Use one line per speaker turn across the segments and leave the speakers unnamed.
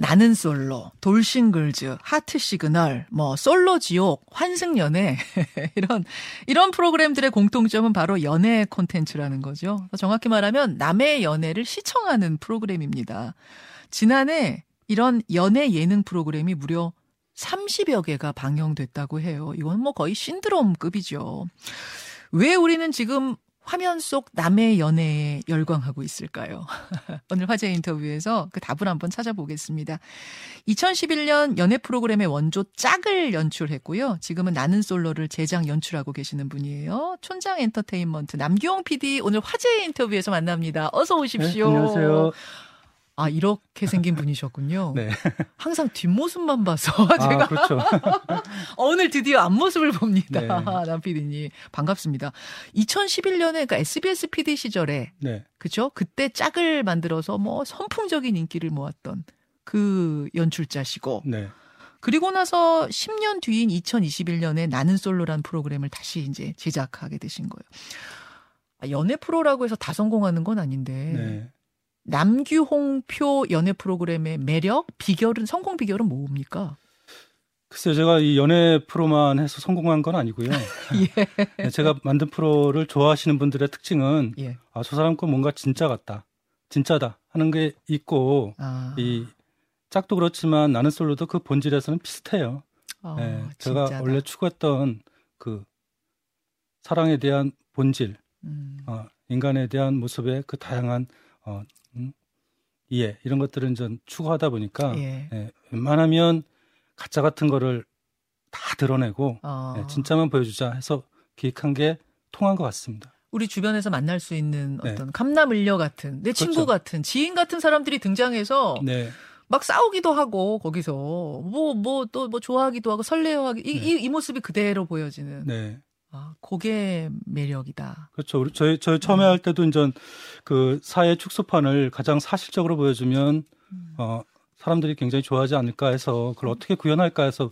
나는 솔로, 돌싱글즈, 하트 시그널, 뭐 솔로 지옥, 환승 연애 이런 이런 프로그램들의 공통점은 바로 연애 콘텐츠라는 거죠. 정확히 말하면 남의 연애를 시청하는 프로그램입니다. 지난해 이런 연애 예능 프로그램이 무려 30여 개가 방영됐다고 해요. 이건 뭐 거의 신드롬급이죠. 왜 우리는 지금 화면 속 남의 연애에 열광하고 있을까요? 오늘 화제 인터뷰에서 그 답을 한번 찾아보겠습니다. 2011년 연애 프로그램의 원조 짝을 연출했고요. 지금은 나는 솔로를 제작 연출하고 계시는 분이에요. 촌장 엔터테인먼트 남규홍 PD 오늘 화제 인터뷰에서 만납니다. 어서 오십시오.
네, 안녕하세요.
아, 이렇게 생긴 분이셨군요.
네.
항상 뒷모습만 봐서
아,
제가
그렇죠.
오늘 드디어 앞모습을 봅니다.
네.
남 PD님. 반갑습니다. 2011년에 그러니까 SBS PD 시절에
네.
그죠? 그때 짝을 만들어서 뭐 선풍적인 인기를 모았던 그 연출자시고
네.
그리고 나서 10년 뒤인 2021년에 나는 솔로란 프로그램을 다시 이제 제작하게 되신 거예요. 아, 연애 프로라고 해서 다 성공하는 건 아닌데
네.
남규홍표 연애 프로그램의 매력, 비결은 성공 비결은 뭡니까?
글쎄요, 제가 이 연애 프로만 해서 성공한 건 아니고요.
예.
네, 제가 만든 프로를 좋아하시는 분들의 특징은
예.
아, 저 사람 거 뭔가 진짜 같다. 진짜다 하는 게 있고
아.
이 짝도 그렇지만 나는 솔로도 그 본질에서는 비슷해요.
어,
네, 제가
진짜다.
원래 추구했던 그 사랑에 대한 본질,
음.
어, 인간에 대한 모습의 그 다양한 어, 음, 이해 이런 것들은 좀 추구하다 보니까
예.
예, 웬만하면 가짜 같은 거를 다 드러내고
어.
예, 진짜만 보여주자 해서 기획한 게 통한 것 같습니다.
우리 주변에서 만날 수 있는
네.
어떤 감남을녀 같은 내 친구
그렇죠.
같은 지인 같은 사람들이 등장해서
네,
막 싸우기도 하고 거기서 뭐 뭐 또뭐 좋아하기도 하고 설레어하기 이,
네.
이, 이 모습이 그대로 보여지는
네,
아 그게 매력이다.
그렇죠. 우리 저희 저희 처음에 할 때도 이제 그 사회 축소판을 가장 사실적으로 보여주면
음.
어, 사람들이 굉장히 좋아하지 않을까 해서 그걸 어떻게 구현할까 해서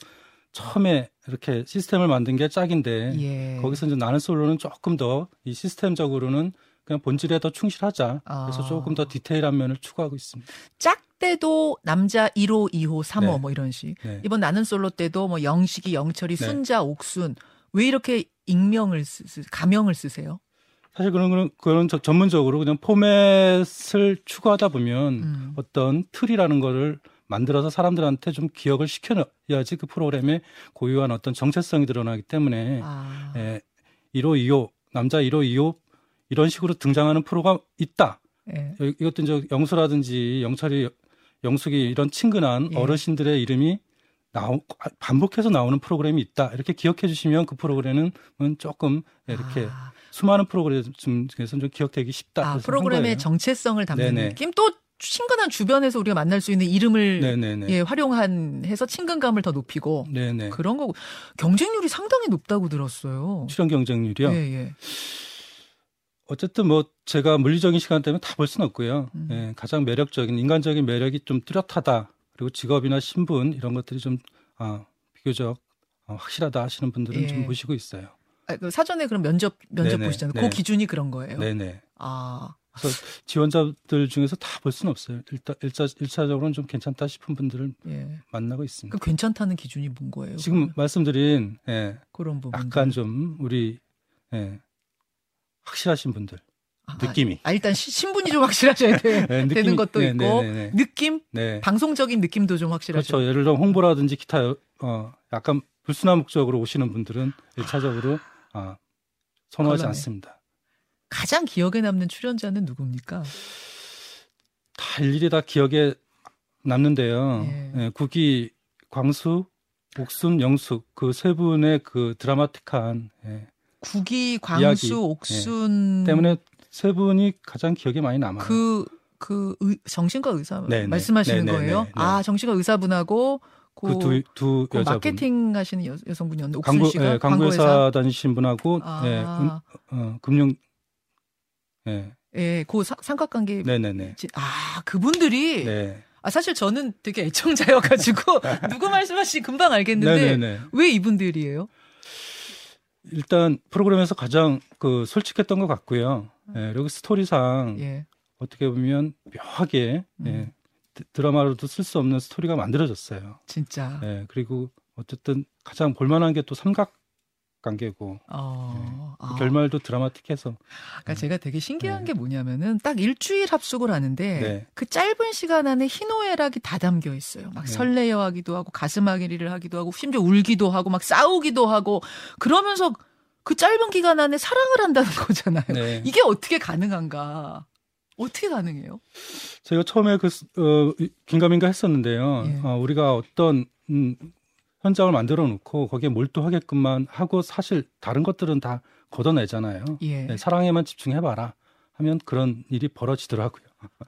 처음에 이렇게 시스템을 만든 게 짝인데
예.
거기서 이제 나는 솔로는 조금 더 이 시스템적으로는 그냥 본질에 더 충실하자. 그래서
아.
조금 더 디테일한 면을 추구하고 있습니다.
짝 때도 남자 1호, 2호, 3호
네.
뭐 이런 식.
네.
이번 나는 솔로 때도 뭐 영식이, 영철이,
네.
순자, 옥순 왜 이렇게 익명을 쓰, 쓰 가명을 쓰세요?
사실 그런 그런 저- 전문적으로 그냥 포맷을 추구하다 보면
음.
어떤 틀이라는 거를 만들어서 사람들한테 좀 기억을 시켜야지 그 프로그램의 고유한 어떤 정체성이 드러나기 때문에
아.
예, 1호, 2호, 남자 1호, 2호 이런 식으로 등장하는 프로가 있다.
예.
이- 이것도 이제 영수라든지 영철이, 영숙이 이런 친근한
예.
어르신들의 이름이 나오, 반복해서 나오는 프로그램이 있다. 이렇게 기억해 주시면 그 프로그램은 조금 이렇게
아.
수많은 프로그램 중에서 좀 기억되기 쉽다.
아, 프로그램의. 정체성을 담는
네네.
느낌. 또 친근한 주변에서 우리가 만날 수 있는 이름을
네네네.
예, 활용한 해서 친근감을 더 높이고
네네.
그런 거고 경쟁률이 상당히 높다고 들었어요.
출연 경쟁률이요.
예, 예.
어쨌든 뭐 제가 물리적인 시간 때문에 다 볼 수는 없고요.
음.
예, 가장 매력적인 인간적인 매력이 좀 뚜렷하다. 그리고 직업이나 신분 이런 것들이 좀 아, 비교적 어, 확실하다 하시는 분들은
예.
좀 보시고 있어요.
아, 그 사전에 그럼 면접 면접
네네,
보시잖아요.
네.
그 기준이 그런 거예요.
네네.
아,
그래서 지원자들 중에서 다 볼 수는 없어요. 일단 일차 일차적으로는 좀 괜찮다 싶은 분들을
예.
만나고 있습니다.
그 괜찮다는 기준이 뭔 거예요?
지금
그러면?
말씀드린 예,
그런 부분.
약간 좀 우리 예, 확실하신 분들 느낌이.
아, 일단 시- 신분이 좀 확실하셔야 돼,
네, 느낌이-
되는 것도
네,
있고
네, 네, 네.
느낌,
네.
방송적인 느낌도 좀 확실하셔.
그렇죠. 예를 들어 홍보라든지 기타 어 약간 불순한 목적으로 오시는 분들은 일차적으로 아, 선호하지
곤란해.
않습니다.
가장 기억에 남는 출연자는 누굽니까?
다 일일이 다 기억에 남는데요.
예.
예, 국기 광수, 옥순, 영숙 그 세 분의 그 드라마틱한 예,
국이, 광수,
이야기.
옥순
때문에 세 분이 가장 기억에 많이 남아요.
그, 그, 의- 정신과 의사
네, 네.
말씀하시는
네, 네,
거예요?
네, 네.
아, 정신과 의사분하고 그,
그두두
그
여자분
마케팅 하시는 여, 여성분이었는데 옥순
광고
씨가
예, 광고회사 다니신 분하고
아,
예, 음, 어, 금융 예,
예, 그 사- 삼각관계
네네네.
아, 그분들이
네.
아 사실 저는 되게 애청자여 가지고 누구 말씀하시지 금방 알겠는데
네네네.
왜 이분들이에요?
일단 프로그램에서 가장 그 솔직했던 것 같고요. 예, 그리고 스토리상
예.
어떻게 보면 묘하게
음.
예, 드라마로도 쓸 수 없는 스토리가 만들어졌어요.
진짜.
예, 그리고 어쨌든 가장 볼만한 게 또 삼각 관계고
어,
예,
아.
결말도 드라마틱해서
그러니까 제가 되게 신기한
네.
게 뭐냐면은 딱 일주일 합숙을 하는데
네.
그 짧은 시간 안에 희노애락이 다 담겨 있어요. 막
네.
설레어 하기도 하고 가슴앓이를 하기도 하고 심지어 울기도 하고 막 싸우기도 하고 그러면서 그 짧은 기간 안에 사랑을 한다는 거잖아요.
네.
이게 어떻게 가능한가? 어떻게 가능해요?
제가 처음에 그 어, 긴가민가 했었는데요.
예.
어, 우리가 어떤 음, 현장을 만들어 놓고 거기에 몰두하게끔만 하고 사실 다른 것들은 다 걷어내잖아요.
예.
네, 사랑에만 집중해봐라 하면 그런 일이 벌어지더라고요.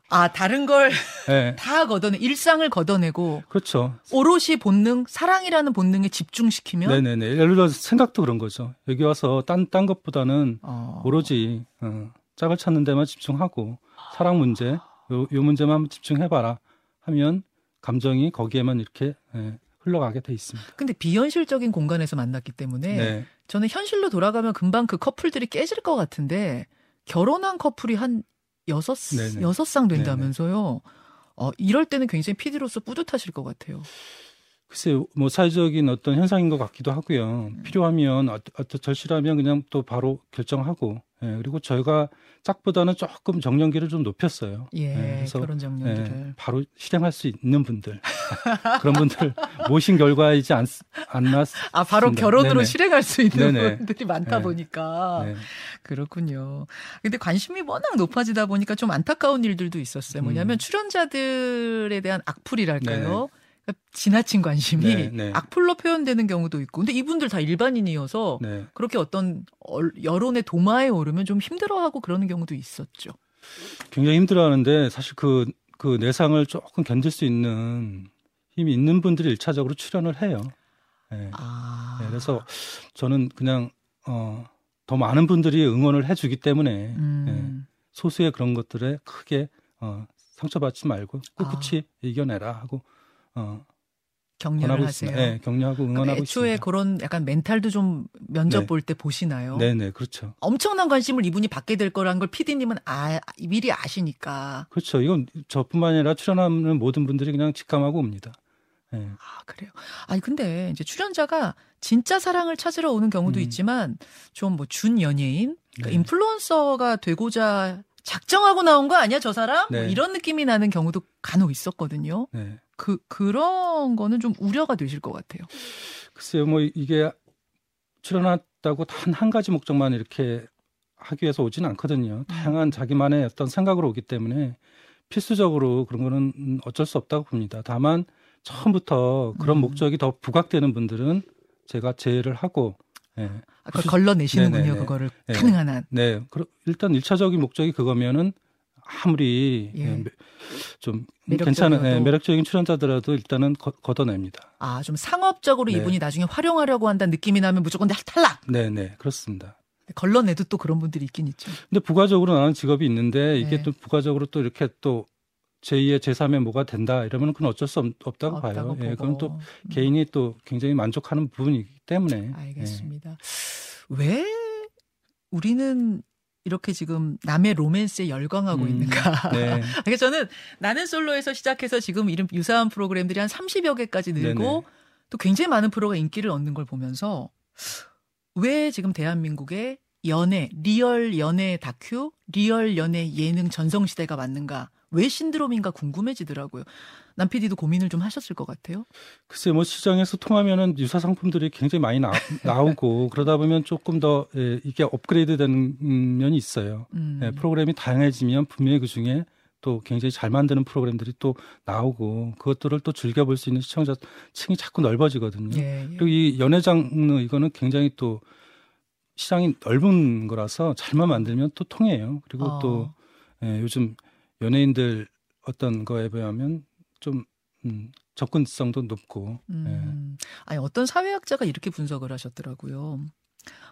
아 다른 걸 다
네,
걷어내 일상을 걷어내고
그렇죠.
오롯이 본능 사랑이라는 본능에 집중시키면
네네네. 예를 들어 서 생각도 그런 거죠. 여기 와서 딴, 딴 것보다는
어,
오로지 어, 짝을 찾는 데만 집중하고 사랑 문제, 요, 요 문제만 집중해봐라 하면 감정이 거기에만 이렇게 예, 흘러가게 돼 있습니다.
근데 비현실적인 공간에서 만났기 때문에
네.
저는 현실로 돌아가면 금방 그 커플들이 깨질 것 같은데 결혼한 커플이 한 여섯
네네.
여섯 쌍 된다면서요. 어, 이럴 때는 굉장히 PD로서 뿌듯하실 것 같아요.
글쎄요, 뭐 사회적인 어떤 현상인 것 같기도 하고요. 필요하면 어, 어떤 절실하면 그냥 또 바로 결정하고, 예, 그리고 저희가 짝보다는 조금 정년기를 좀 높였어요.
예,
예, 그래서
결혼 정년기를.
예, 바로 실행할 수 있는 분들 그런 분들 모신 결과이지 않, 않나.
아 바로. 결혼으로
네네.
실행할 수 있는
네네.
분들이 많다
네.
보니까
네.
그렇군요. 근데 관심이 워낙 높아지다 보니까 좀 안타까운 일들도 있었어요. 뭐냐면
음.
출연자들에 대한 악플이랄까요? 그러니까 지나친 관심이
네, 네.
악플로 표현되는 경우도 있고. 근데 이분들 다 일반인이어서
네.
그렇게 어떤 얼- 여론의 도마에 오르면 좀 힘들어하고 그러는 경우도 있었죠.
굉장히 힘들어하는데 사실 그, 그 내상을 조금 견딜 수 있는 힘이 있는 분들이 일차적으로 출연을 해요. 예.
아.
네, 그래서 저는 그냥 어, 더 많은 분들이 응원을 해주기 때문에
음.
예, 소수의 그런 것들에 크게 어, 상처받지 말고 꿋꿋이 이겨내라 하고 어,
격려를 하세요.
네, 격려하고 응원하고
애초에
있습니다.
그런 약간 멘탈도 좀 면접
네.
볼때 보시나요?
네, 네, 그렇죠.
엄청난 관심을 이분이 받게 될 거라는 걸 PD님은 아, 미리 아시니까.
그렇죠. 이건 저뿐만 아니라 출연하는 모든 분들이 그냥 직감하고 옵니다. 예.
아, 그래요. 아니, 근데 이제 출연자가 진짜 사랑을 찾으러 오는 경우도
음.
있지만 좀 뭐 준 연예인, 그러니까
네.
인플루언서가 되고자 작정하고 나온 거 아니야, 저 사람? 뭐
네.
이런 느낌이 나는 경우도 간혹 있었거든요.
네.
그, 그런 거는 좀 우려가 되실 것 같아요.
글쎄요, 뭐 이게 출연했다고 단 한 가지 목적만 이렇게 하기 위해서 오지는 않거든요. 다양한 자기만의 어떤 생각으로 오기 때문에 필수적으로 그런 거는 음, 어쩔 수 없다고 봅니다. 다만 처음부터 그런
음.
목적이 더 부각되는 분들은 제가 제외를 하고, 예.
아, 그걸
수-
걸러내시는군요,
네네네.
그거를.
네.
가능한 한.
네, 일단 일차적인 목적이 그거면은 아무리
예.
예, 매- 좀
매력적이어도.
괜찮은 예, 매력적인 출연자더라도 일단은 거, 걷어냅니다.
아, 좀 상업적으로
네.
이분이 나중에 활용하려고 한다는 느낌이 나면 무조건 탈락!
네, 네, 그렇습니다.
걸러내도 또 그런 분들이 있긴 있죠.
근데 부가적으로 나는 직업이 있는데 이게
네.
또 부가적으로 또 이렇게 또 제2의 제3의 뭐가 된다 이러면 그건 어쩔 수 없, 없다고 봐요. 예. 그럼 또
음.
개인이 또 굉장히 만족하는 부분이기 때문에.
알겠습니다. 왜 우리는 이렇게 지금 남의 로맨스에 열광하고
음,
있는가?
네.
그러니까 저는 나는 솔로에서 시작해서 지금 이런 유사한 프로그램들이 한 30여 개까지 늘고
네네.
또 굉장히 많은 프로가 인기를 얻는 걸 보면서 왜 지금 대한민국의 연애, 리얼 연애 다큐, 리얼 연애 예능 전성시대가 맞는가? 왜 신드롬인가 궁금해지더라고요. 남 PD도 고민을 좀 하셨을 것 같아요.
글쎄 뭐 시장에서 통하면은 유사 상품들이 굉장히 많이 나, 나오고 그러다 보면 조금 더 예, 이게 업그레이드 되는 음, 면이 있어요.
음.
예, 프로그램이 다양해지면 분명히 그 중에 또 굉장히 잘 만드는 프로그램들이 또 나오고 그것들을 또 즐겨볼 수 있는 시청자 층이 자꾸 넓어지거든요.
예, 예.
그리고 이 연애 장르 이거는 굉장히 또 시장이 넓은 거라서 잘만 만들면 또 통해요. 그리고
어.
또 예, 요즘 연예인들 어떤 거에 비하면 좀 음, 접근성도 높고 예.
음. 아니 어떤 사회학자가 이렇게 분석을 하셨더라고요.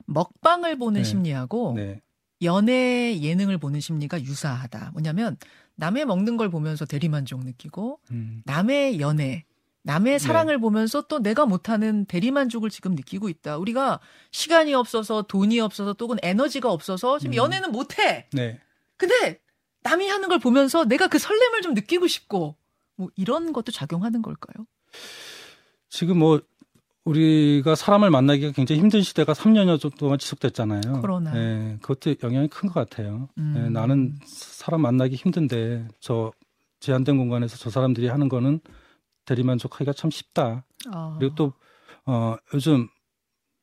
먹방을 보는
네.
심리하고
네.
연애 예능을 보는 심리가 유사하다. 뭐냐면 남의 먹는 걸 보면서 대리만족 느끼고
음,
남의 연애, 남의 사랑을 보면서 또 내가 못하는 대리만족을 지금 느끼고 있다. 우리가 시간이 없어서 돈이 없어서 또는 에너지가 없어서 지금
음.
연애는 못해.
네.
근데 남이 하는 걸 보면서 내가 그 설렘을 좀 느끼고 싶고 뭐 이런 것도 작용하는 걸까요?
지금 뭐 우리가 사람을 만나기가 굉장히 힘든 시대가 3년여 동안 지속됐잖아요.
코로나.
예, 그것도 영향이 큰 것 같아요.
음.
예, 나는 사람 만나기 힘든데 저 제한된 공간에서 저 사람들이 하는 거는 대리만족하기가 참 쉽다.
아.
그리고 또 어, 요즘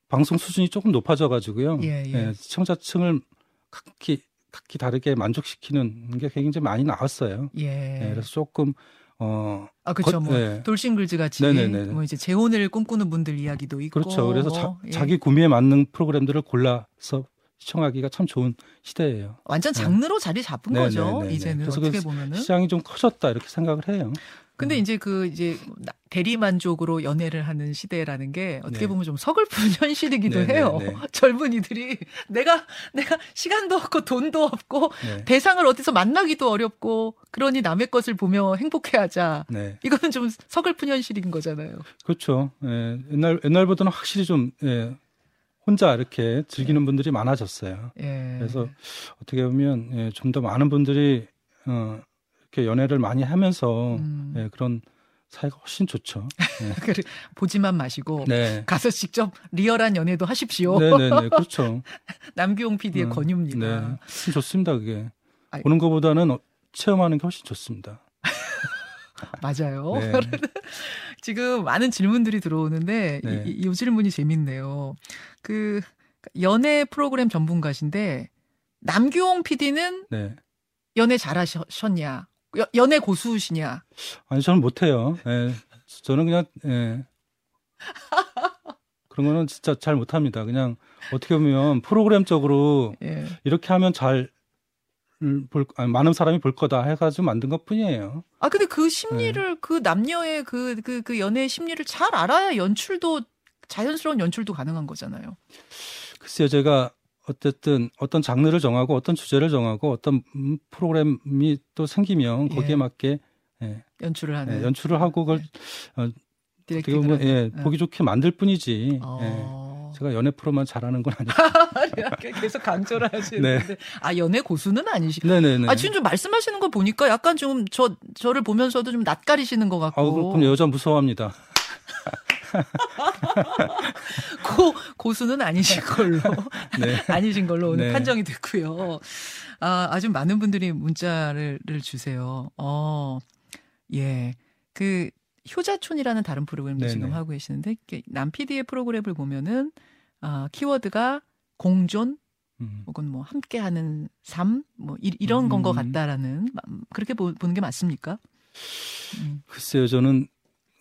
방송 수준이 조금 높아져가지고요.
예, 예.
시청자층을 각기 각기 다르게 만족시키는 게 굉장히 많이 나왔어요.
예.
예, 그래서 조금 어
아 그렇죠.
거-
뭐
네.
돌싱글즈 같이
네네네.
뭐 이제 재혼을 꿈꾸는 분들 이야기도 있고
그렇죠. 그래서 자,
뭐, 예.
자기 구미에 맞는 프로그램들을 골라서 시청하기가 참 좋은 시대예요.
완전 장르로 자리 잡은
네,
거죠.
네, 네, 네.
이제는
그래서
어떻게
그
보면은.
시장이 좀 커졌다 이렇게 생각을 해요.
근데 이제 그 이제 나- 대리 만족으로 연애를 하는 시대라는 게 어떻게
네.
보면 좀 서글픈 현실이기도
네, 네,
해요.
네.
젊은이들이 내가 내가 시간도 없고 돈도 없고
네.
대상을 어디서 만나기도 어렵고 그러니 남의 것을 보며 행복해하자.
네.
이거는 좀 서글픈 현실인 거잖아요.
그렇죠. 예, 옛날 옛날보다는 확실히 좀 예, 혼자 이렇게 즐기는 분들이 많아졌어요.
예.
그래서 어떻게 보면 예, 좀 더 많은 분들이 어, 이렇게 연애를 많이 하면서
음.
예, 그런 사이가 훨씬 좋죠.
그래, 보지만 마시고
네.
가서 직접 리얼한 연애도 하십시오.
네네네 그렇죠.
남규용 PD의
음,
권유입니다.
네, 좋습니다 그게
아이.
보는 것보다는 어, 체험하는 게 훨씬 좋습니다.
맞아요.
네.
지금 많은 질문들이 들어오는데
네.
이, 이, 이 질문이 재밌네요. 그 연애 프로그램 전문가신데 남규홍 PD는
네.
연애 잘하셨냐? 여- 연애 고수시냐?
아니 저는 못해요. 예, 저는 그냥 예. 그런 거는 진짜 잘 못합니다. 그냥 어떻게 보면 프로그램적으로
예.
이렇게 하면 잘 볼, 아니, 많은 사람이 볼 거다 해가지고 만든 것 뿐이에요.
아 근데 그 심리를 그 남녀의 그 그 그 연애의 심리를 잘 알아야 연출도 자연스러운 연출도 가능한 거잖아요.
글쎄요, 제가 어쨌든 어떤 장르를 정하고 어떤 주제를 정하고 어떤 음, 프로그램이 또 생기면 거기에
예.
맞게 예,
연출을 하는
예, 연출을 하고 그걸 어떻게
디렉팅을
보면
하는.
예,
예.
보기 좋게 만들 뿐이지. 예.
어.
제가 연애 프로만 잘하는 건 아니고.
이렇게 계속 강조를 하시는데
네.
아 연애 고수는 아니시.
네네네.
아 지금 좀 말씀하시는 거 보니까 약간 좀 저 저를 보면서도 좀 낯가리시는 것 같고.
아, 그럼 여자 무서워합니다.
고 고수는 아니신 걸로
네.
아니신 걸로 오늘
네.
판정이 됐고요. 아 아주 많은 분들이 문자를 를 주세요. 어 예. 그 효자촌이라는 다른 프로그램도
네네.
지금 하고 계시는데 남 PD의 프로그램을 보면은 아 키워드가 공존
음.
혹은 뭐 함께하는 삶, 뭐 이, 런 건것
음.
같다라는 마- 그렇게 보, 보는 게 맞습니까? 음.
글쎄요, 저는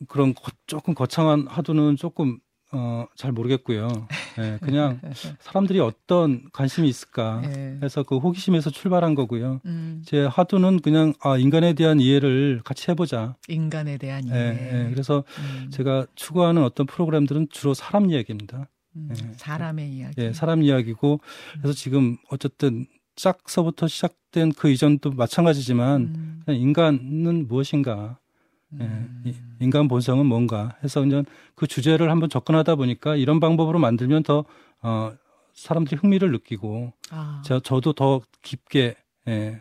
그런 거- 조금 거창한 하두는 조금 어, 잘 모르겠고요. 예, 그냥 사람들이 어떤 관심이 있을까
예.
해서 그 호기심에서 출발한 거고요.
음,
제 하두는 그냥 아, 인간에 대한 이해를 같이 해보자.
인간에 대한 이해.
예, 예, 그래서
음,
제가 추구하는 어떤 프로그램들은 주로 사람 이야기입니다.
음,
예.
사람의 이야기.
예, 사람 이야기고 그래서 지금 어쨌든 짝서부터 시작된 그 이전도 마찬가지지만
음,
그냥 인간은 무엇인가, 예,
음.
이- 인간 본성은 뭔가 해서 그냥 그 주제를 한번 접근하다 보니까 이런 방법으로 만들면 더 어, 사람들이 흥미를 느끼고
아,
저, 저도 더 깊게 예,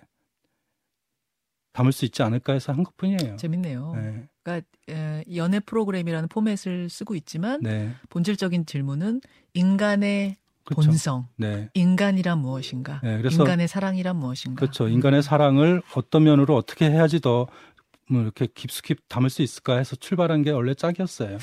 담을 수 있지 않을까 해서 한 것뿐이에요.
재밌네요.
네,
그러니까 에, 연애 프로그램이라는 포맷을 쓰고 있지만
네,
본질적인 질문은 인간의
그렇죠.
본성,
네, 인간이란
무엇인가?
네,
인간의 사랑이란 무엇인가?
그렇죠. 인간의 사랑을 어떤 면으로 어떻게 해야지 더 뭐 이렇게 깊숙이 담을 수 있을까 해서 출발한 게 원래 짝이었어요.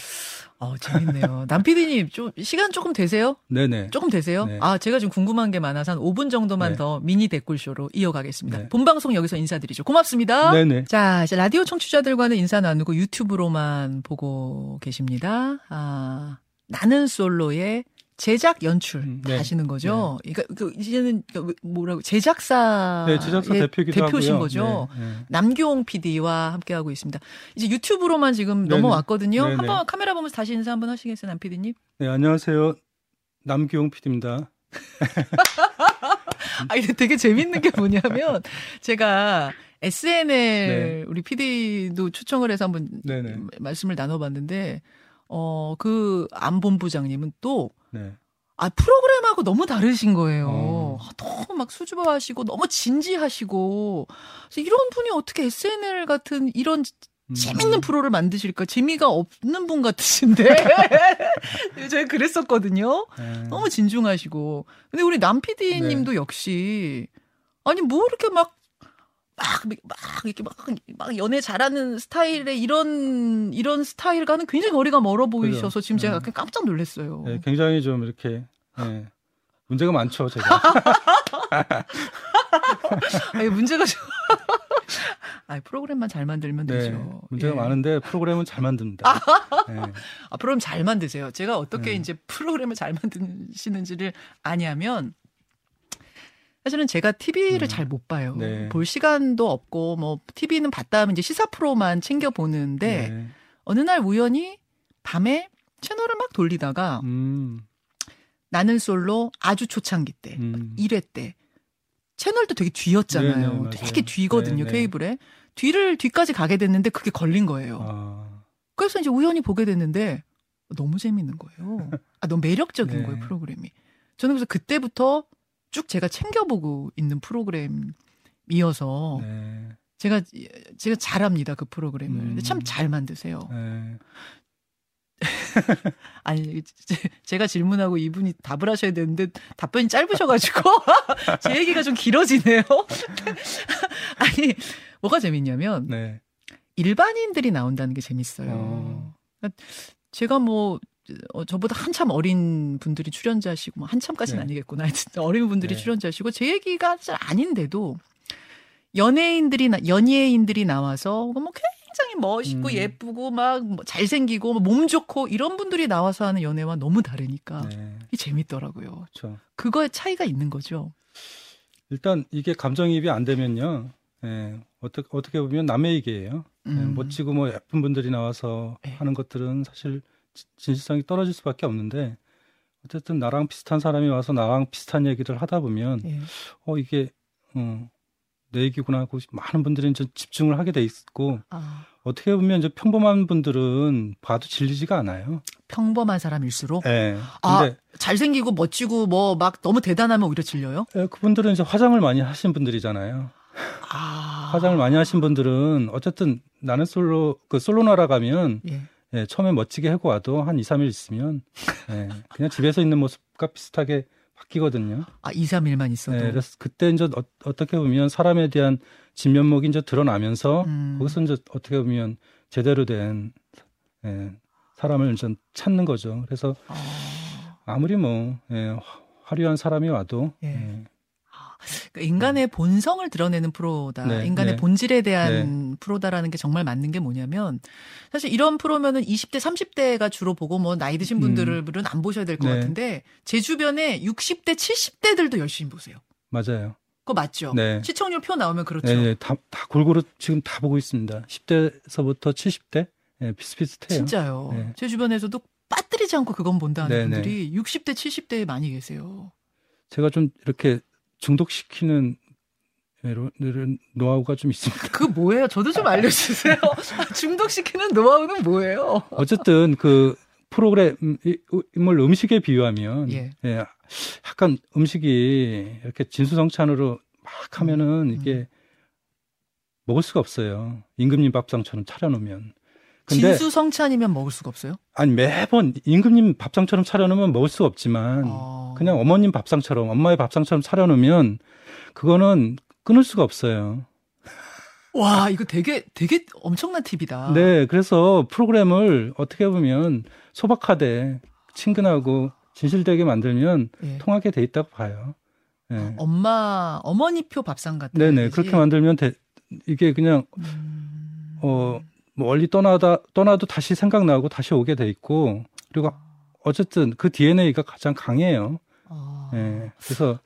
어, 재밌네요. 남피디님, 좀, 시간 조금 되세요?
네네.
조금 되세요?
네.
아, 제가 지금 궁금한 게 많아서 한 5분 정도만
네.
더 미니 댓글쇼로 이어가겠습니다.
네.
본방송 여기서 인사드리죠. 고맙습니다.
네네.
자, 이제 라디오 청취자들과는 인사 나누고 유튜브로만 보고 계십니다. 아, 나는 솔로의 제작 연출
음,
다
네.
하시는 거죠. 그러니까 그 이제는 그 뭐라고 제작사
네, 제작사 대표기도
대표신
하고요.
거죠.
네, 네.
남규홍 PD와 함께 하고 있습니다. 이제 유튜브로만 지금
네네.
넘어왔거든요. 한번 카메라 보면서 다시 인사 한번 하시겠어요, 남 PD님?
네, 안녕하세요. 남기용 PD입니다.
아, 이게 되게 재밌는 게 뭐냐면, 제가 SNL
네.
우리 PD도 초청을 해서 한번. 말씀을 나눠봤는데, 어, 그 안본부장님은 또,
네.
아, 프로그램하고 너무 다르신 거예요.
어.
아, 너무 막 수줍어하시고, 너무 진지하시고, 이런 분이 어떻게 SNL 같은 이런
음.
재밌는 프로를 만드실까? 재미가 없는 분 같으신데. 제가 그랬었거든요.
네.
너무 진중하시고. 근데 우리 남 PD님도 역시, 아니, 뭐 이렇게 막, 막, 막, 이렇게 막, 막 연애 잘하는 스타일의 이런, 이런 스타일과는 굉장히 거리가 멀어 보이셔서 지금 제가
네.
깜짝 놀랐어요.
네, 굉장히 좀 이렇게 네. 문제가 많죠, 제가.
아니, 문제가 좀. 아니, 프로그램만 잘 만들면
네,
되죠.
문제가
예.
많은데 프로그램은 잘 만듭니다. 네.
아, 프로그램 잘 만드세요. 제가 어떻게
네.
이제 프로그램을 잘 만드시는지를 아냐면 사실은 제가 TV를
음.
잘못 봐요.
네.
볼 시간도 없고 뭐 TV는 봤다 하면 이제 시사 프로만 챙겨 보는데
네.
어느 날 우연히 밤에 채널을 막 돌리다가
음,
나는 솔로 아주 초창기 때
음.
1회 때 채널도 되게 뒤였잖아요.
네, 네.
되게 뒤거든요,
네, 네.
케이블에. 뒤를 뒤까지 가게 됐는데 그게 걸린 거예요.
아,
그래서 이제 우연히 보게 됐는데 너무 재밌는 거예요. 아, 너무 매력적인
네.
거예요, 프로그램이. 저는 그래서 그때부터 쭉 제가 챙겨보고 있는 프로그램이어서
네.
제가 제가 잘합니다 그 프로그램을.
음.
참잘 만드세요.
네.
아니 제- 제가 질문하고 이분이 답을 하셔야 되는데 답변이 짧으셔가지고 제 얘기가 좀 길어지네요. 아니 뭐가 재밌냐면
네.
일반인들이 나온다는 게 재밌어요.
어.
그러니까 제가 뭐 어, 저보다 한참 어린 분들이 출연자시고 뭐 한참까지는
네.
아니겠구나. 어린 분들이
네.
출연자시고 제 얘기가 잘 아닌데도 연예인들이 나, 연예인들이 나와서 뭐 굉장히 멋있고
음.
예쁘고 막뭐 잘생기고 뭐몸 좋고 이런 분들이 나와서 하는 연애와 너무 다르니까
네.
이게 재밌더라고요.
그렇죠.
그거에 차이가 있는 거죠.
일단 이게 감정이입이 안 되면요. 예, 어떻게 어떻게 보면 남의 얘기예요. 예,
음.
멋지고 뭐 예쁜 분들이 나와서
네.
하는 것들은 사실 지- 진실성이 떨어질 수밖에 없는데 어쨌든 나랑 비슷한 사람이 와서 나랑 비슷한 얘기를 하다 보면
예.
어 이게 어, 내 얘기구나 하고 많은 분들이 이제 집중을 하게 돼 있고
아,
어떻게 보면 이제 평범한 분들은 봐도 질리지가 않아요.
평범한 사람일수록
예.
아, 잘생기고 멋지고 뭐 막 너무 대단하면 오히려 질려요?
예, 그분들은 이제 화장을 많이 하신 분들이잖아요.
아.
화장을 많이 하신 분들은 어쨌든 나는 솔로 그 솔로나라 가면
예.
예, 처음에 멋지게 하고 와도 한 2, 3일 있으면 예, 그냥 집에서 있는 모습과 비슷하게 바뀌거든요.
아, 2, 3일만 있어도.
예, 그래서 그때 이제 어, 떻게 보면 사람에 대한 진면목이 이제 드러나면서
음.
거기서 이제 어떻게 보면 제대로 된 예, 사람을 이제 찾는 거죠. 그래서
아,
아무리 뭐 예, 화- 화려한 사람이 와도
예.
예,
그러니까 인간의 본성을 드러내는 프로다.
네,
인간의
네.
본질에 대한 프로다라는 게 정말 맞는 게 뭐냐면 사실 이런 프로면은 20대, 30대가 주로 보고 뭐 나이 드신
음.
분들은 안 보셔야 될것
네.
같은데 제 주변에 60대, 70대들도 열심히 보세요.
맞아요.
그거 맞죠?
네.
시청률 표 나오면 그렇죠.
네, 네, 다, 다 골고루 지금 다 보고 있습니다. 10대서부터 70대 예, 비슷비슷해요.
진짜요.
네.
제 주변에서도 빠뜨리지 않고 그건 본다는
네, 네.
분들이 60대, 70대에 많이 계세요.
제가 좀 이렇게 중독시키는 노하우가 좀 있습니다.
그 뭐예요? 저도 좀 알려주세요. 중독시키는 노하우는 뭐예요?
어쨌든 그 프로그램 이- 인물 음식에 비유하면
예.
예, 약간 음식이 이렇게 진수성찬으로 막 하면은 이게 먹을 수가 없어요. 임금님 밥상처럼 차려놓으면. 근데
진수성찬이면 먹을 수가 없어요?
아니 매번 임금님 밥상처럼 차려놓으면 먹을 수가 없지만
어.
그냥 어머님 밥상처럼 엄마의 밥상처럼 차려놓으면 그거는 끊을 수가 없어요.
와, 이거 되게, 되게 엄청난 팁이다.
네, 그래서 프로그램을 어떻게 보면 소박하되 친근하고 진실되게 만들면
예.
통하게 돼 있다고 봐요. 네.
엄마, 어머니표 밥상 같은
네네
얘기지?
그렇게 만들면 돼- 이게 그냥
음.
어뭐 멀리 떠나다 떠나도 다시 생각나고 다시 오게 돼 있고 그리고 어쨌든 그 DNA가 가장 강해요.
아.
예. 그래서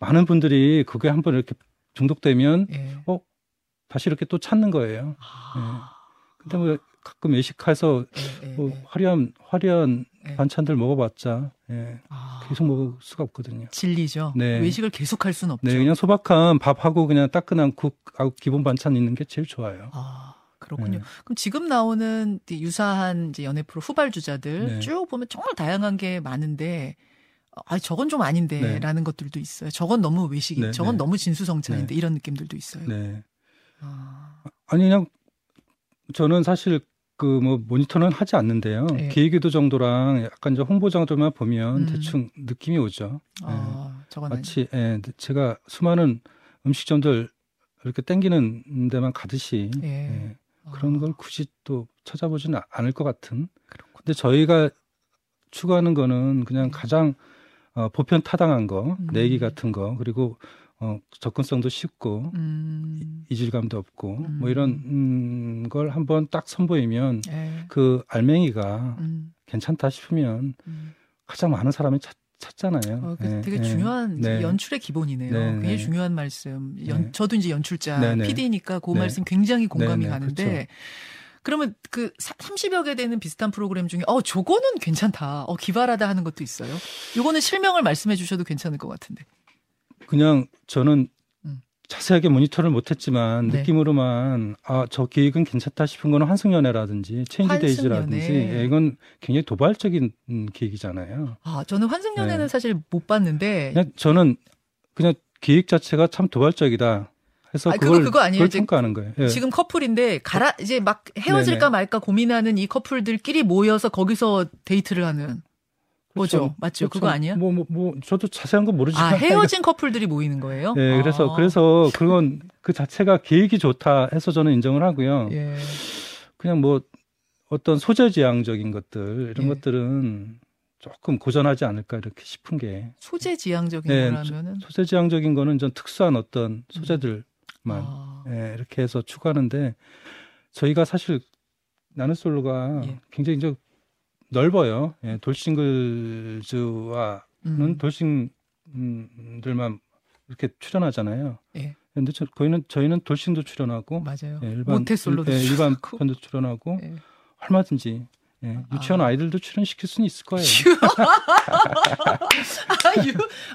많은 분들이 그게 한번 이렇게 중독되면
예.
다시 이렇게 또 찾는 거예요.
아.
근데 뭐 가끔 외식해서
예, 예,
뭐
예.
화려한 화려한
예.
반찬들 먹어봤자 예,
아.
계속 먹을 수가 없거든요.
진리죠.
네.
외식을 계속 할 수는 없죠.
네, 그냥 소박한 밥하고 그냥 따끈한 국하고 기본 반찬 있는 게 제일 좋아요.
아, 그렇군요.
네.
그럼 지금 나오는 유사한 이제 연애 프로 후발주자들
네.
쭉 보면 정말 다양한 게 많은데 아, 저건 좀 아닌데
네.
라는 것들도 있어요. 저건 너무 외식이,
네,
저건
네.
너무 진수성찬인데 이런 느낌들도 있어요.
네.
아,
아니 그냥 저는 사실 그 뭐 모니터는 하지 않는데요.
예.
기획유도 정도랑 약간 저 홍보 정도만 보면
음.
대충 느낌이 오죠.
아, 저거는
마치 예, 제가 수많은 음식점들 이렇게 땡기는 데만 가듯이
예.
예,
아,
그런 걸 굳이 또 찾아보지는 않을 것 같은.
그렇군요.
근데 저희가 추구하는 거는 그냥 가장 어, 보편 타당한 거,
음.
내기 같은 거, 그리고 어, 접근성도 쉽고
음.
이질감도 없고
음.
뭐 이런 음, 걸 한번 딱 선보이면
예.
그 알맹이가
음.
괜찮다 싶으면
음.
가장 많은 사람이 찾, 찾잖아요.
어, 그
예,
되게
예.
중요한
네.
연출의 기본이네요.
네,
굉장히
네.
중요한 말씀. 연,
네.
저도 이제 연출자,
네, 네.
PD니까 그
네.
말씀 굉장히 공감이
네, 네,
가는데
그렇죠.
그러면 그 30여 개 되는 비슷한 프로그램 중에 어 저거는 괜찮다. 어 기발하다 하는 것도 있어요. 요거는 실명을 말씀해 주셔도 괜찮을 것 같은데.
그냥 저는
음.
자세하게 모니터를 못했지만
네.
느낌으로만 아 저 기획은 괜찮다 싶은 거는 환승연애라든지 체인지데이즈라든지
환승연애.
예, 이건 굉장히 도발적인 음, 기획이잖아요.
아 저는 환승연애는
네.
사실 못 봤는데
그냥 저는 그냥 기획 자체가 참 도발적이다 해서
아, 그거-
그걸,
그거 아니에요?
그걸 평가하는 거예요. 예.
지금 커플인데 가라 이제 막 헤어질까
네네.
말까 고민하는 이 커플들끼리 모여서 거기서 데이트를 하는 뭐죠? 맞죠? 그거 아니야?
뭐, 뭐, 뭐, 저도 자세한 건 모르지만.
아 헤어진 커플들이 모이는 거예요?
네, 그래서,
아.
그래서 그건 그 자체가 계획이 좋다 해서 저는 인정을 하고요.
예.
그냥 뭐 어떤 소재지향적인 것들, 이런
예.
것들은 조금 고전하지 않을까 이렇게 싶은 게.
소재 지향적인
네,
거라면은
소재지향적인 거는 전 특수한 어떤 소재들만
아,
예, 이렇게 해서 추구하는데 저희가 사실 나는 솔로가
예.
굉장히 이제 넓어요. 예, 돌싱글즈와는
음,
돌싱들만 이렇게 출연하잖아요.
예.
근데 저, 저희는 저희는 돌싱도 출연하고
맞아요.
예, 일반
모태솔로도
일, 예, 일반
출연하고.
편도 출연하고
예.
얼마든지 예, 유치원
아.
아. 이들도 출연시킬 수는 있을 거예요.
아, 유,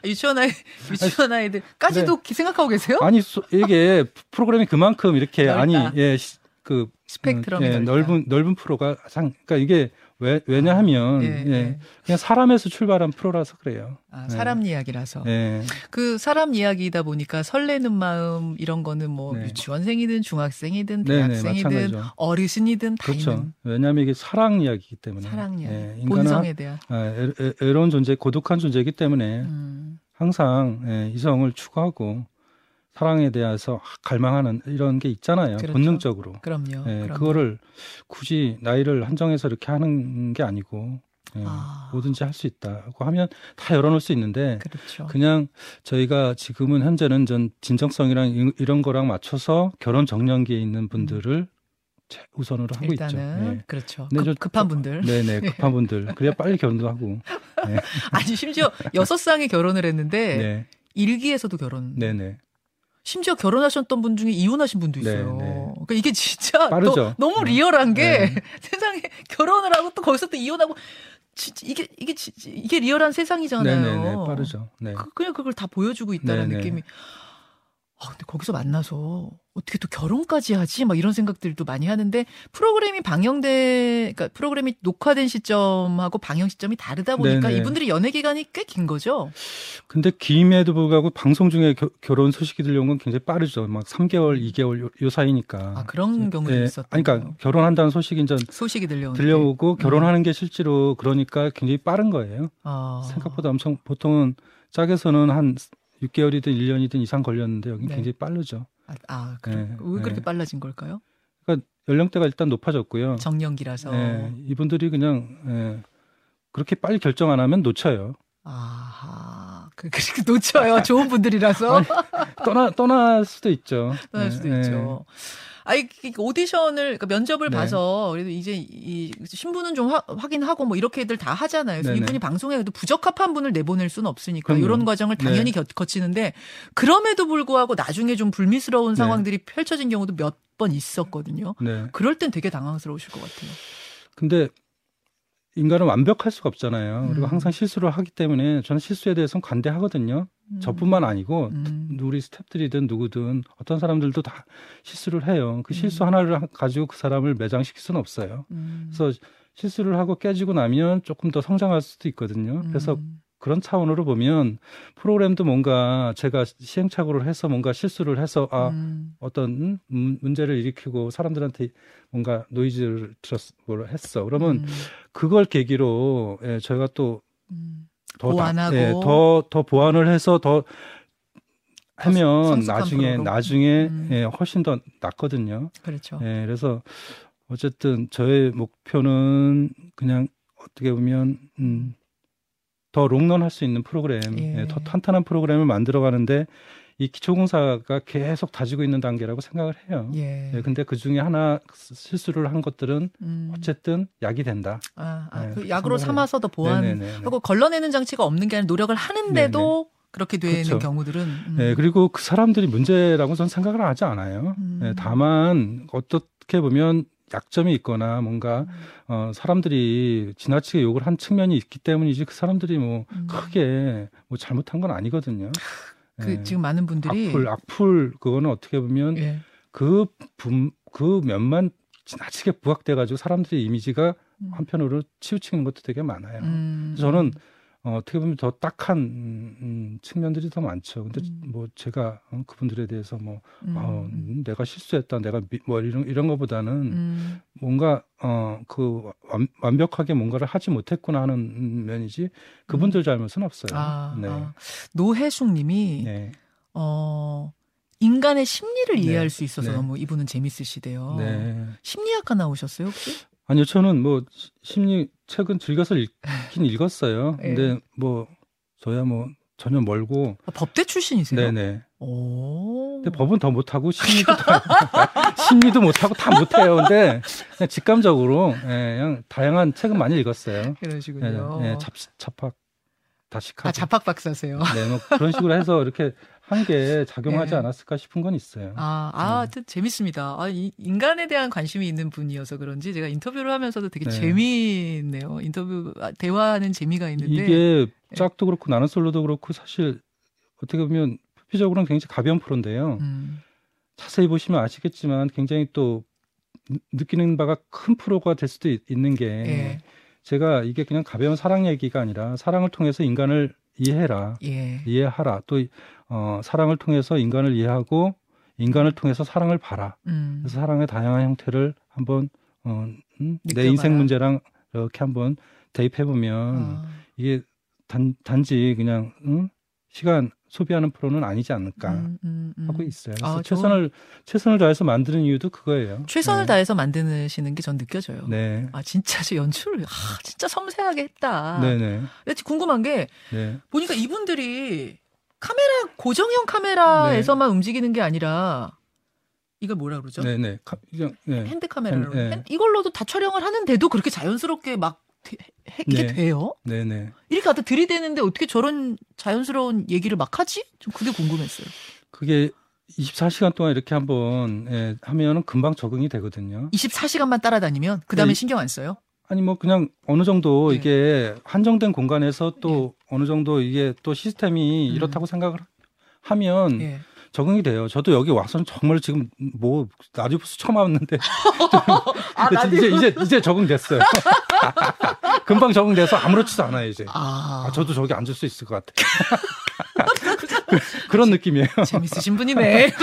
유치원 아이 유치원 아이들까지도 생각하고 계세요?
아니 소- 이게 프로그램이 그만큼 이렇게
넓다.
아니 예, 시- 그
스펙트럼이
예,
넓다.
넓은 넓은 프로가 상 그러니까 이게 왜 왜냐하면
예,
예,
예.
그냥 사람에서 출발한 프로라서 그래요.
아,
네.
사람 이야기라서
예.
그 사람 이야기이다 보니까 설레는 마음 이런 거는 뭐
네.
유치원생이든 중학생이든
네, 네,
대학생이든
마찬가지죠.
어르신이든 다
그렇죠.
있는
왜냐하면 이게 사랑 이야기이기 때문에
사랑 이야기,
예, 인간은
본성에 대한.
아, 애로운 존재, 고독한 존재이기 때문에
음,
항상 예, 이성을 추구하고 사랑에 대해서 갈망하는 이런 게 있잖아요.
그렇죠.
본능적으로.
그럼요.
예,
그럼요.
그거를 굳이 나이를 한정해서 이렇게 하는 게 아니고 예,
아.
뭐든지 할 수 있다고 하면 다 열어놓을 수 있는데
그렇죠.
그냥 저희가 지금은 현재는 전 진정성이랑 이- 이런 거랑 맞춰서 결혼 정년기에 있는 분들을 제- 우선으로 하고 있죠.
일단은
예.
그렇죠.
네,
급,
저-
급한 분들.
네네 급한 분들 그래야 빨리 결혼도 하고 네.
아니 심지어 여섯 쌍이 결혼을 했는데
네.
일기에서도 결혼.
네네
심지어 결혼하셨던 분 중에 이혼하신 분도
네,
있어요.
네.
그러니까 이게 진짜
빠르죠.
너, 무
네.
리얼한 게
네.
세상에 결혼을 하고 또 거기서 또 이혼하고 진짜 이게 이게 진- 이게 리얼한 세상이잖아요.
네네네 빠르죠. 네.
그, 그냥 그걸 다 보여주고 있다는. 느낌이. 아, 근데 거기서 만나서 어떻게 또 결혼까지 하지? 막 이런 생각들도 많이 하는데 프로그램이 방영돼, 그러니까 프로그램이 녹화된 시점하고 방영 시점이 다르다 보니까
네네.
이분들이 연애 기간이 꽤 긴 거죠.
근데 김에도 불구하고 방송 중에 겨- 결혼 소식이 들려온 건 굉장히 빠르죠. 막 3개월, 2개월 요, 요 사이니까.
아 그런 경우도
네.
있었던
아니, 그러니까. 결혼한다는 소식이 전
소식이 들려오는데.
들려오고 결혼하는 게 실제로 그러니까 굉장히 빠른 거예요.
아.
생각보다 엄청 보통은 짝에서는 한 6개월이든 1년이든 이상 걸렸는데 여기
네.
굉장히 빠르죠.
아, 아 그래.
네,
왜 그렇게
네.
빨라진 걸까요?
그러니까 연령대가 일단 높아졌고요.
정년기라서.
예, 이분들이 그냥 예, 그렇게 빨리 결정 안 하면 놓쳐요.
아하. 그, 그렇게 놓쳐요. 좋은 분들이라서.
떠나 떠날 수도 있죠.
떠날
예,
수도
예.
있죠. 아이 그 오디션을 그러니까 면접을
네.
봐서 그래도 이제 이 신분은 좀 화- 확인하고 뭐 이렇게들 다 하잖아요. 그래서
네네.
이분이 방송에 그래도 부적합한 분을 내보낼 수는 없으니까
그럼요.
이런 과정을 당연히 겨- 거치는데 그럼에도 불구하고 나중에 좀 불미스러운
네.
상황들이 펼쳐진 경우도 몇 번 있었거든요.
네.
그럴 땐 되게 당황스러우실 것 같아요.
근데 인간은 완벽할 수가 없잖아요. 그리고
음.
항상 실수를 하기 때문에 저는 실수에 대해서는 관대하거든요.
음.
저뿐만 아니고
음.
우리 스탭들이든 누구든 어떤 사람들도 다 실수를 해요. 그 실수
음.
하나를 하- 가지고 그 사람을 매장시킬 수는 없어요.
음.
그래서 실수를 하고 깨지고 나면 조금 더 성장할 수도 있거든요. 그래서
음.
그런 차원으로 보면 프로그램도 뭔가 제가 시행착오를 해서 뭔가 실수를 해서 아 음. 어떤 음, 문제를 일으키고 사람들한테 뭔가 노이즈를 들었 했어. 그러면 음. 그걸 계기로 예, 저희가 또 음. 더, 보완하고 예, 더, 더 보완을 해서 더 하면 나중에 프로로. 나중에 음. 예, 훨씬 더 낫거든요.
그렇죠.
예, 그래서 어쨌든 저의 목표는 그냥 어떻게 보면 음, 더 롱런 할 수 있는 프로그램, 예. 예, 더 탄탄한 프로그램을 만들어 가는데 이 기초공사가 계속 다지고 있는 단계라고 생각을 해요. 예. 예 근데 그 중에 하나 실수를 한 것들은 음. 어쨌든 약이 된다.
아, 아, 네, 그 약으로 삼아서 더 보완하고 걸러내는 장치가 없는 게 아니라 노력을 하는데도 네네. 그렇게 되는 그렇죠. 경우들은 음.
네, 그리고 그 사람들이 문제라고 저는 생각을 하지 않아요. 음. 네, 다만 어떻게 보면 약점이 있거나 뭔가 음. 어 사람들이 지나치게 욕을 한 측면이 있기 때문이지 그 사람들이 뭐 음. 크게 뭐 잘못한 건 아니거든요.
그 네. 지금 많은 분들이
악플 악플 그거는 어떻게 보면 예. 그 분그 그 면만 지나치게 부각돼 가지고 사람들의 이미지가 음. 한편으로 치우치는 것도 되게 많아요. 음. 저는 어, 어떻게 보면 더 딱한 음, 측면들이 더 많죠. 근데 음. 뭐 제가 어, 그분들에 대해서 뭐 음. 어, 내가 실수했다, 내가 미, 뭐 이런 이런 것보다는 음. 뭔가 어그 완벽하게 뭔가를 하지 못했구나 하는 면이지 그분들 음. 잘못은 없어요. 아, 네. 아.
노혜숙님이 네. 어. 인간의 심리를 네. 이해할 수 있어서 네. 너무 이분은 재밌으시대요. 네. 심리학과 나오셨어요 혹시?
아니요, 저는 뭐 심리 책은 즐겨서 읽긴 읽었어요. 네. 근데 뭐 저야 뭐 전혀 멀고
아, 법대 출신이세요?
네네. 오. 근데 법은 더 못하고 심리도 다, 심리도 못하고 다 못해요. 근데 그냥 직감적으로 예, 그냥 다양한 책은 많이 읽었어요.
그러시군요.
예, 예, 잡, 잡학 다식하고.
아 잡학 박사세요.
네, 뭐 그런 식으로 해서 이렇게 한 게 작용하지 네. 않았을까 싶은 건 있어요.
아, 아, 네. 재밌습니다. 아, 이, 인간에 대한 관심이 있는 분이어서 그런지 제가 인터뷰를 하면서도 되게 네. 재미있네요. 인터뷰 아, 대화하는 재미가 있는데
이게 네. 짝도 그렇고 나는 솔로도 그렇고 사실 어떻게 보면 표피적으로는 굉장히 가벼운 프로인데요. 음. 자세히 보시면 아시겠지만 굉장히 또 느끼는 바가 큰 프로가 될 수도 있, 는게 예. 제가 이게 그냥 가벼운 사랑 얘기가 아니라 사랑을 통해서 인간을 이해해라, 예. 이해하라. 또 어, 사랑을 통해서 인간을 이해하고 인간을 통해서 사랑을 봐라. 음. 그래서 사랑의 다양한 형태를 한번 어, 음, 내 인생 문제랑 이렇게 한번 대입해 보면 아. 이게 단, 단지 그냥 응? 시간 소비하는 프로는 아니지 않을까 음, 음, 음. 하고 있어요. 그래서 아, 최선을 최선을 다해서 만드는 이유도 그거예요.
최선을 네. 다해서 만드시는 게 전 느껴져요. 네. 아 진짜 저 연출을 아, 진짜 섬세하게 했다. 네네. 근데 궁금한 게 네. 보니까 이분들이 카메라 고정형 카메라에서만 네. 움직이는 게 아니라 이걸 뭐라 그러죠?
네네. 카, 그냥,
네. 핸드 카메라로 네. 이걸로도 다 촬영을 하는데도 그렇게 자연스럽게 막 했게 네. 돼요? 네네. 이렇게 갖다 들이대는데 어떻게 저런 자연스러운 얘기를 막 하지? 좀 그게 궁금했어요.
그게 24시간 동안 이렇게 한번 예, 하면은 금방 적응이 되거든요.
24시간만 따라다니면 그 다음에 네. 신경 안 써요?
아니 뭐 그냥 어느 정도 네. 이게 한정된 공간에서 또 네. 어느 정도 이게 또 시스템이 음. 이렇다고 생각을 하면 네. 적응이 돼요. 저도 여기 와서는 정말 지금 뭐 라디오부스 처음 왔는데 아, 이제 이제 이제 적응됐어요. 금방 적응돼서 아무렇지도 않아요 이제. 아... 아 저도 저기 앉을 수 있을 것 같아. 그, 런 느낌이에요.
재밌으신 분이네.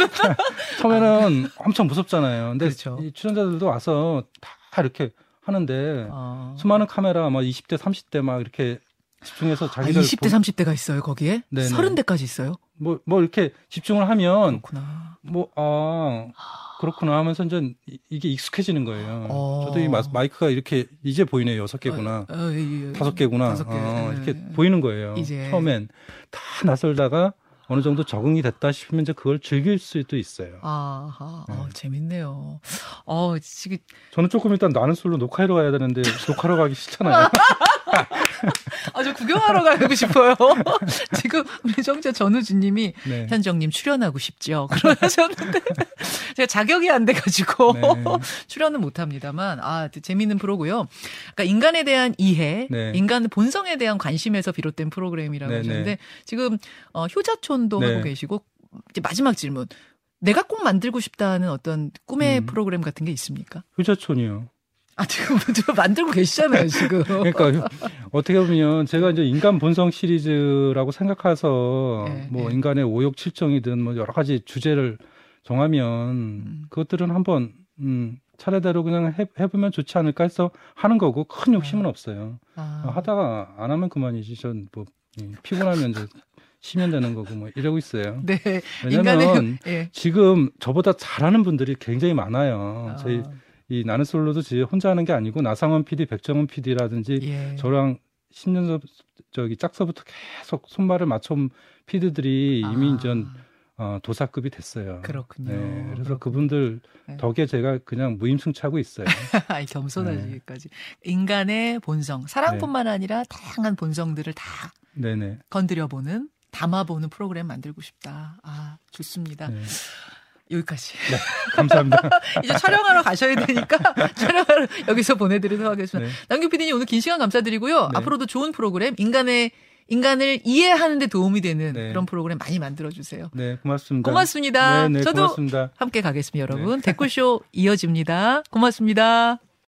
처음에는 엄청 무섭잖아요. 근데 그렇죠. 이 출연자들도 와서 다 이렇게 하는데 아... 수많은 카메라 막 20대 30대 막 이렇게 집중해서 자기들
아, 20대 보... 30대가 있어요 거기에? 네네. 30대까지 있어요?
뭐, 뭐 이렇게 집중을 하면 그렇구나. 뭐, 아, 그렇구나 하면서 이제 이게 익숙해지는 거예요. 어. 저도 이 마 이크가 이렇게 이제 보이네요. 여섯 개구나. 어, 어, 예, 예. 다섯 개구나. 다섯 개. 어, 이렇게 예. 보이는 거예요. 이제. 처음엔 다 낯설다가 어느 정도 적응이 됐다 싶으면 이제 그걸 즐길 수도 있어요.
아하, 네. 어, 재밌네요. 어, 지금
저는 조금 일단 나는 솔로 녹화하러 가야 되는데 녹화하러 가기 싫잖아요.
아주 구경하러 가고 싶어요. 지금 우리 정자 전우주님이 네. 현정님 출연하고 싶죠. 그러셨는데 제가 자격이 안 돼가지고 네. 출연은 못합니다만 아 재미있는 프로고요. 그러니까 인간에 대한 이해, 네. 인간 본성에 대한 관심에서 비롯된 프로그램이라고 네, 네. 하셨는데 지금 어, 효자촌도 하고 계시고 이제 마지막 질문. 내가 꼭 만들고 싶다는 어떤 꿈의 음. 프로그램 같은 게 있습니까?
효자촌이요.
아, 지금 만들고 계시잖아요, 지금.
그러니까 어떻게 보면 제가 이제 인간 본성 시리즈라고 생각해서
네,
뭐
네.
인간의 오욕 칠정이든 뭐 여러 가지 주제를 정하면
음.
그것들은 한번 음, 차례대로 그냥 해, 해보면 좋지 않을까 해서 하는 거고 큰 욕심은 없어요.
아,
하다가 안 하면 그만이지. 전 뭐 피곤하면 이제 쉬면 되는 거고 뭐 이러고 있어요.
네.
왜냐면
인간의 예.
지금 저보다 잘하는 분들이 굉장히 많아요.
아,
저희 이 나는 솔로도 제 혼자 하는 게 아니고 나상원 PD, 백정원 PD라든지
예.
저랑 10년 전 저기 짝서부터 계속 손발을 맞춰온 피디들이 이미
아,
이제 어, 도사급이 됐어요.
그렇군요.
네, 그래서
그렇군요.
그분들
네.
덕에 제가 그냥 무임승차고 있어요.
아이, 겸손하시기까지. 인간의 본성, 사랑뿐만 아니라 다양한 본성들을 다
네네.
건드려보는, 담아보는 프로그램 만들고 싶다. 아, 좋습니다.
네.
여기까지.
감사합니다.
이제 촬영하러 가셔야 되니까 촬영하러 여기서 보내드리도록 하겠습니다.
네.
남규 PD님 오늘 긴 시간 감사드리고요.
네.
앞으로도 좋은 프로그램, 인간의, 인간을 이해하는 데 도움이 되는
네.
그런 프로그램 많이 만들어 주세요.
네, 고맙습니다.
고맙습니다.
네, 네,
저도
고맙습니다.
함께 가겠습니다, 여러분. 댓글쇼 이어집니다. 고맙습니다.